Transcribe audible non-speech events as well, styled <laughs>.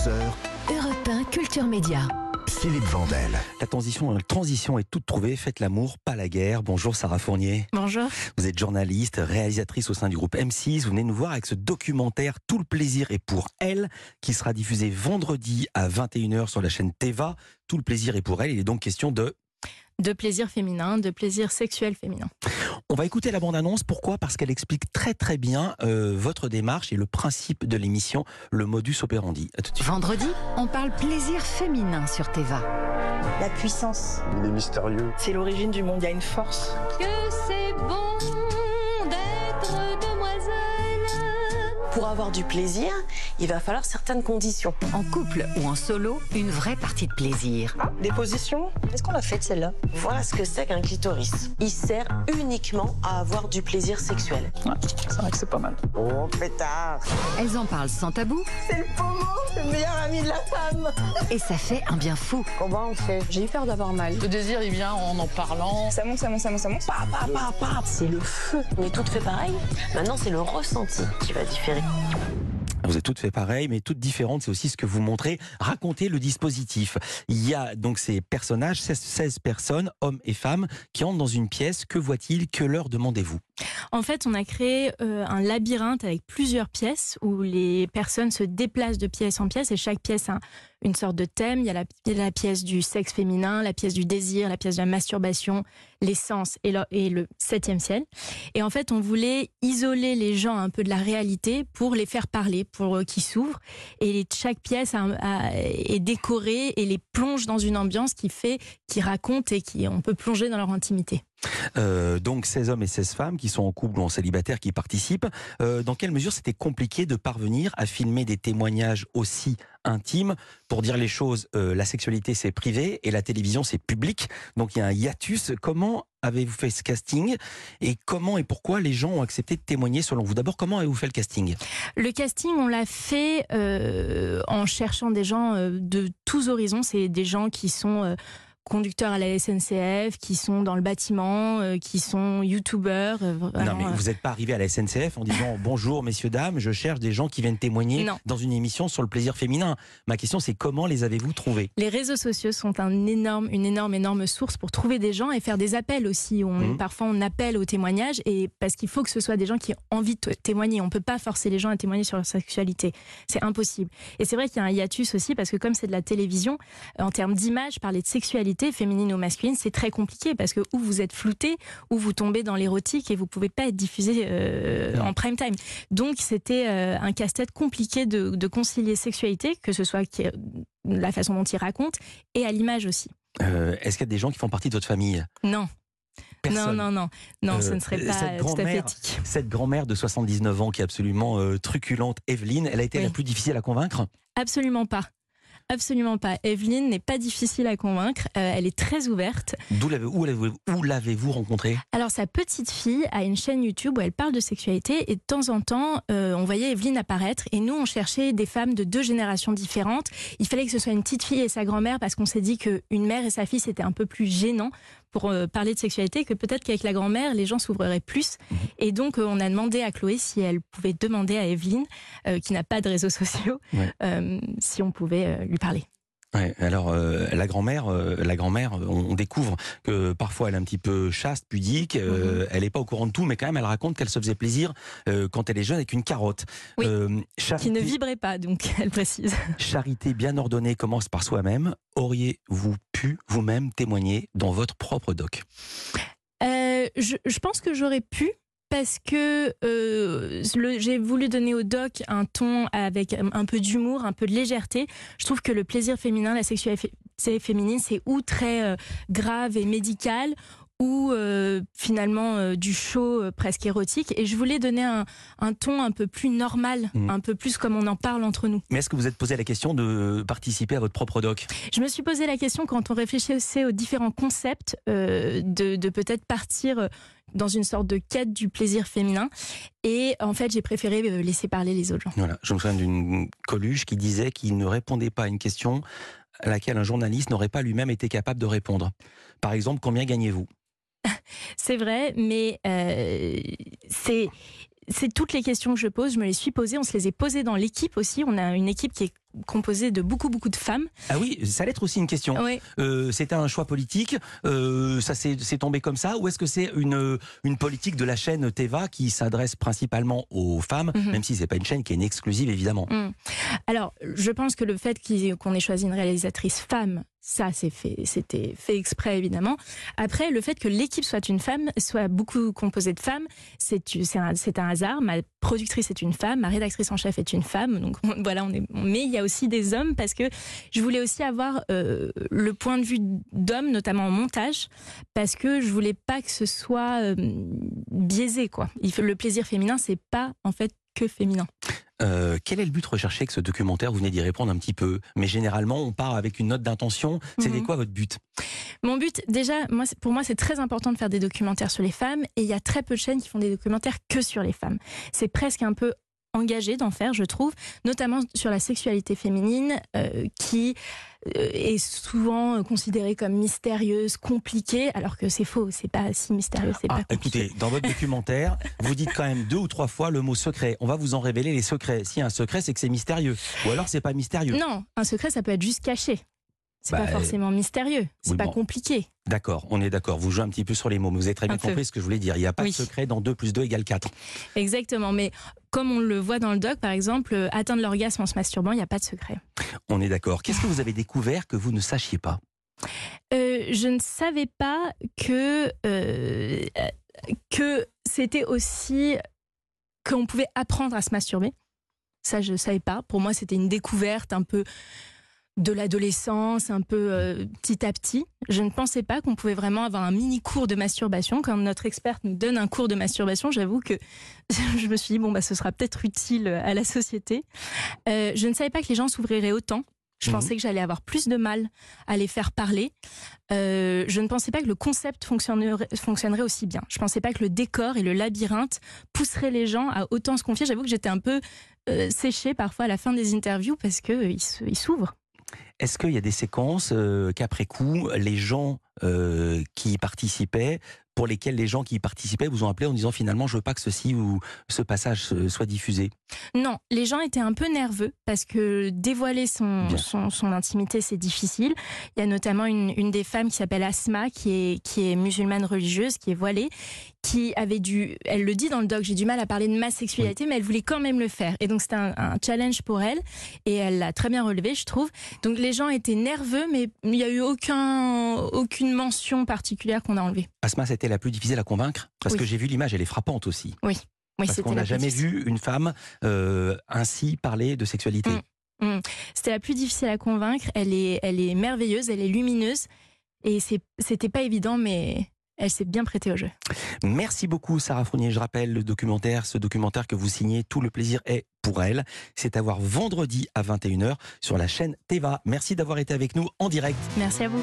11h, Europe 1, Culture Média. Philippe Vandel. La transition, la transition est toute trouvée. Faites l'amour, pas la guerre. Bonjour Sarah Fournier. Bonjour. Vous êtes journaliste, réalisatrice au sein du groupe M6. Vous venez nous voir avec ce documentaire Tout le plaisir est pour elle, qui sera diffusé vendredi à 21h sur la chaîne Teva. Tout le plaisir est pour elle. Il est donc question de De plaisir féminin, de plaisir sexuel féminin. On va écouter la bande-annonce. Pourquoi? Parce qu'elle explique très très bien euh, votre démarche et le principe de l'émission, le modus operandi. À tout de suite. Vendredi, on parle plaisir féminin sur Teva. La puissance, Il est mystérieux. c'est l'origine du monde, il y a une force. que c'est bon d'être demoiselle. Pour avoir du plaisir, il va falloir certaines conditions. En couple ou en solo, une vraie partie de plaisir. Des positions Est-ce qu'on l'a fait celle-là? Voilà ce que c'est qu'un clitoris. Il sert uniquement à avoir du plaisir sexuel. c'est vrai que c'est pas mal. Oh, pétard Elles en parlent sans tabou C'est le pommeau, c'est le meilleur ami de la femme et ça fait un bien fou. Comment on fait? J'ai eu peur d'avoir mal. Le désir, il vient en en parlant. Ça monte, ça monte, ça monte, ça monte. Pa, pa, pa, pa. C'est le feu. On est toutes fait pareil? Maintenant, c'est le ressenti qui va différer. Vous êtes toutes fait pareil, mais toutes différentes. C'est aussi ce que vous montrez. Racontez le dispositif. Il y a donc ces personnages, 16, 16 personnes, hommes et femmes, qui entrent dans une pièce. Que voient-ils? Que leur demandez-vous? En fait, on a créé euh, un labyrinthe avec plusieurs pièces où les personnes se déplacent de pièce en pièce et chaque pièce a une sorte de thème. Il y a la, pièce du sexe féminin, la pièce du désir, la pièce de la masturbation, l'essence et le, et le septième ciel. Et en fait, on voulait isoler les gens un peu de la réalité pour les faire parler, pour qu'ils s'ouvrent. Et les- chaque pièce est décorée et les plonge dans une ambiance qui fait, qui raconte et qui on peut plonger dans leur intimité. Euh, donc 16 hommes et 16 femmes qui sont en couple ou en célibataire qui participent. Euh, dans quelle mesure c'était compliqué de parvenir à filmer des témoignages aussi intimes? Pour dire les choses, euh, la sexualité c'est privé et la télévision c'est public. Donc il y a un hiatus. Comment avez-vous fait ce casting et comment et pourquoi les gens ont accepté de témoigner selon vous? D'abord, comment avez-vous fait le casting? Le casting, on l'a fait en cherchant des gens de tous horizons. C'est des gens qui sont conducteurs à la SNCF, qui sont dans le bâtiment, euh, qui sont youtubeurs. euh, Non, mais euh, vous n'êtes pas arrivé à la SNCF en disant <laughs> bonjour messieurs dames, je cherche des gens qui viennent témoigner Non. dans une émission sur le plaisir féminin. Ma question c'est comment les avez-vous trouvés? Les réseaux sociaux sont un énorme, une énorme, énorme source pour trouver des gens et faire des appels aussi. On, Mhm. Parfois, on appelle au témoignage et parce qu'il faut que ce soit des gens qui ont envie de témoigner. On peut pas forcer les gens à témoigner sur leur sexualité. C'est impossible. Et c'est vrai qu'il y a un hiatus aussi parce que comme c'est de la télévision, en termes d'image, parler de sexualité féminine ou masculine, c'est très compliqué parce que ou vous êtes flouté, ou vous tombez dans l'érotique et vous pouvez pas être diffusé euh, en prime time. Donc c'était euh, un casse-tête compliqué de, de concilier sexualité, que ce soit la façon dont il raconte, et à l'image aussi. Euh, Est-ce qu'il y a des gens qui font partie de votre famille? Non, Personne. non, non, non, non, ce ne serait cette pas fait grand-mère-. Cette grand-mère de 79 ans qui est absolument euh, truculente, Evelyne, elle a été Oui. la plus difficile à convaincre? Absolument pas. Absolument pas. Evelyne n'est pas difficile à convaincre. Euh, elle est très ouverte. D'où l'avez- Où l'avez-vous où l'avez-vous rencontrée? Alors, sa petite fille a une chaîne YouTube où elle parle de sexualité et de temps en temps, euh, on voyait Evelyne apparaître et nous, on cherchait des femmes de deux générations différentes. Il fallait que ce soit une petite fille et sa grand-mère parce qu'on s'est dit qu'une mère et sa fille, c'était un peu plus gênant pour euh, parler de sexualité, que peut-être qu'avec la grand-mère, les gens s'ouvriraient plus. Et donc, euh, on a demandé à Chloé si elle pouvait demander à Evelyne, euh, qui n'a pas de réseaux <laughs> sociaux, Ouais. si on pouvait lui parler. Ouais, alors euh, la grand-mère, euh, la grand-mère, euh, on on découvre que parfois elle est un petit peu chaste, pudique, euh, elle n'est pas au courant de tout, mais quand même elle raconte qu'elle se faisait plaisir quand elle est jeune avec une carotte. Oui. Euh, Qui charité, ne vibrait pas, donc <laughs> elle précise. charité bien ordonnée commence par soi-même. Auriez-vous pu vous-même témoigner dans votre propre doc? Je, je pense que j'aurais pu parce que euh, j'ai voulu donner au doc un ton avec un peu d'humour, un peu de légèreté. Je trouve que le plaisir féminin, la sexualité féminine, c'est ou très euh, grave et médical ou euh, finalement euh, du show euh, presque érotique. Et je voulais donner un, un ton un peu plus normal, Mhm. un peu plus comme on en parle entre nous. Mais est-ce que vous êtes posé la question de participer à votre propre doc? Je me suis posé la question quand on réfléchissait aux différents concepts de, de peut-être partir dans une sorte de quête du plaisir féminin. Et en fait, j'ai préféré euh, laisser parler les autres gens. Voilà, je me souviens d'une Coluche qui disait qu'il ne répondait pas à une question à laquelle un journaliste n'aurait pas lui-même été capable de répondre. Par exemple, combien gagnez-vous? <laughs> C'est vrai, mais euh, c'est c'est toutes les questions que je pose, je me les suis posées, on se les est posées dans l'équipe aussi. On a une équipe qui est composée de beaucoup beaucoup de femmes. Ah oui, ça allait être aussi une question. Oui. Euh, C'était un choix politique, euh, ça s'est tombé comme ça, ou est-ce que c'est une, une politique de la chaîne Teva qui s'adresse principalement aux femmes, Mhm. même si c'est pas une chaîne qui est une exclusive évidemment Mm. Alors, je pense que le fait qu'on ait choisi une réalisatrice femme, ça, c'est fait, c'était fait exprès évidemment. Après, le fait que l'équipe soit une femme, soit beaucoup composée de femmes, c'est c'est un, hasard. Ma productrice est une femme, ma rédactrice en chef est une femme. Donc <laughs> voilà, on est. Mais il y a aussi des hommes parce que je voulais aussi avoir euh, le point de vue d'hommes, notamment en montage, parce que je voulais pas que ce soit euh, biaisé quoi. Le plaisir féminin, c'est pas en fait que féminin. Euh, quel est le but recherché avec ce documentaire? Vous venez d'y répondre un petit peu, mais généralement on part avec une note d'intention. C'était Mhm. quoi votre but? Mon but, déjà, moi, pour moi, c'est très important de faire des documentaires sur les femmes, et il y a très peu de chaînes qui font des documentaires que sur les femmes. C'est presque un peu engagé d'en faire, je trouve, notamment sur la sexualité féminine, euh, qui euh, est souvent considérée comme mystérieuse, compliquée, alors que c'est faux, c'est pas si mystérieux, c'est Ah, pas compliqué. écoutez, dans votre documentaire, <laughs> vous dites quand même deux ou trois fois le mot secret. On va vous en révéler les secrets. Si un secret, c'est que c'est mystérieux. Ou alors c'est pas mystérieux. Non, un secret, ça peut être juste caché. C'est Bah, pas forcément mystérieux, c'est oui, pas bon. compliqué. D'accord, on est d'accord. Vous jouez un petit peu sur les mots, mais vous avez très bien Un peu. compris ce que je voulais dire. Il n'y a pas Oui. de secret dans 2 plus 2 égale 4. Exactement, mais comme on le voit dans le doc, par exemple, euh, atteindre l'orgasme en se masturbant, il n'y a pas de secret. On est d'accord. Qu'est-ce que vous avez découvert que vous ne sachiez pas? Euh, je ne savais pas que euh, que c'était aussi qu'on pouvait apprendre à se masturber. Ça, je ne savais pas. Pour moi, c'était une découverte un peu de l'adolescence, un peu euh, petit à petit. Je ne pensais pas qu'on pouvait vraiment avoir un mini cours de masturbation. Quand notre experte nous donne un cours de masturbation, j'avoue que <laughs> je me suis dit bon bah ce sera peut-être utile à la société. Euh, je ne savais pas que les gens s'ouvriraient autant. Je Mhm. pensais que j'allais avoir plus de mal à les faire parler. Euh, je ne pensais pas que le concept fonctionnerait, fonctionnerait aussi bien. Je ne pensais pas que le décor et le labyrinthe pousseraient les gens à autant se confier. J'avoue que j'étais un peu séchée parfois à la fin des interviews parce qu'ils ils s'ouvrent. Est-ce qu'il y a des séquences euh, qu'après coup, les gens euh, qui y participaient, pour lesquels les gens qui y participaient vous ont appelé en disant finalement je veux pas que ceci ou ce passage euh, soit diffusé Non, les gens étaient un peu nerveux parce que dévoiler son, son, son intimité, c'est difficile. Il y a notamment une, une des femmes qui s'appelle Asma, qui est, qui est musulmane religieuse, qui est voilée, qui avait dû, elle le dit dans le doc, j'ai du mal à parler de ma sexualité, mais elle voulait quand même le faire. Et donc c'était un, un challenge pour elle, et elle l'a très bien relevé, je trouve. Donc les gens étaient nerveux, mais il n'y a eu aucun, aucune mention particulière qu'on a enlevée. Asma, c'était la plus difficile à convaincre Parce Oui. que j'ai vu l'image, elle est frappante aussi. Oui, Parce c'était qu'on n'a jamais difficile. vu une femme euh, ainsi parler de sexualité. Mm. C'était la plus difficile à convaincre. Elle est, elle est merveilleuse, elle est lumineuse. Et c'était pas évident, mais elle s'est bien prêtée au jeu. Merci beaucoup Sarah Fournier. Je rappelle le documentaire, ce documentaire que vous signez, Tout le plaisir est pour elle. C'est à voir vendredi à 21h sur la chaîne Teva. Merci d'avoir été avec nous en direct. Merci à vous.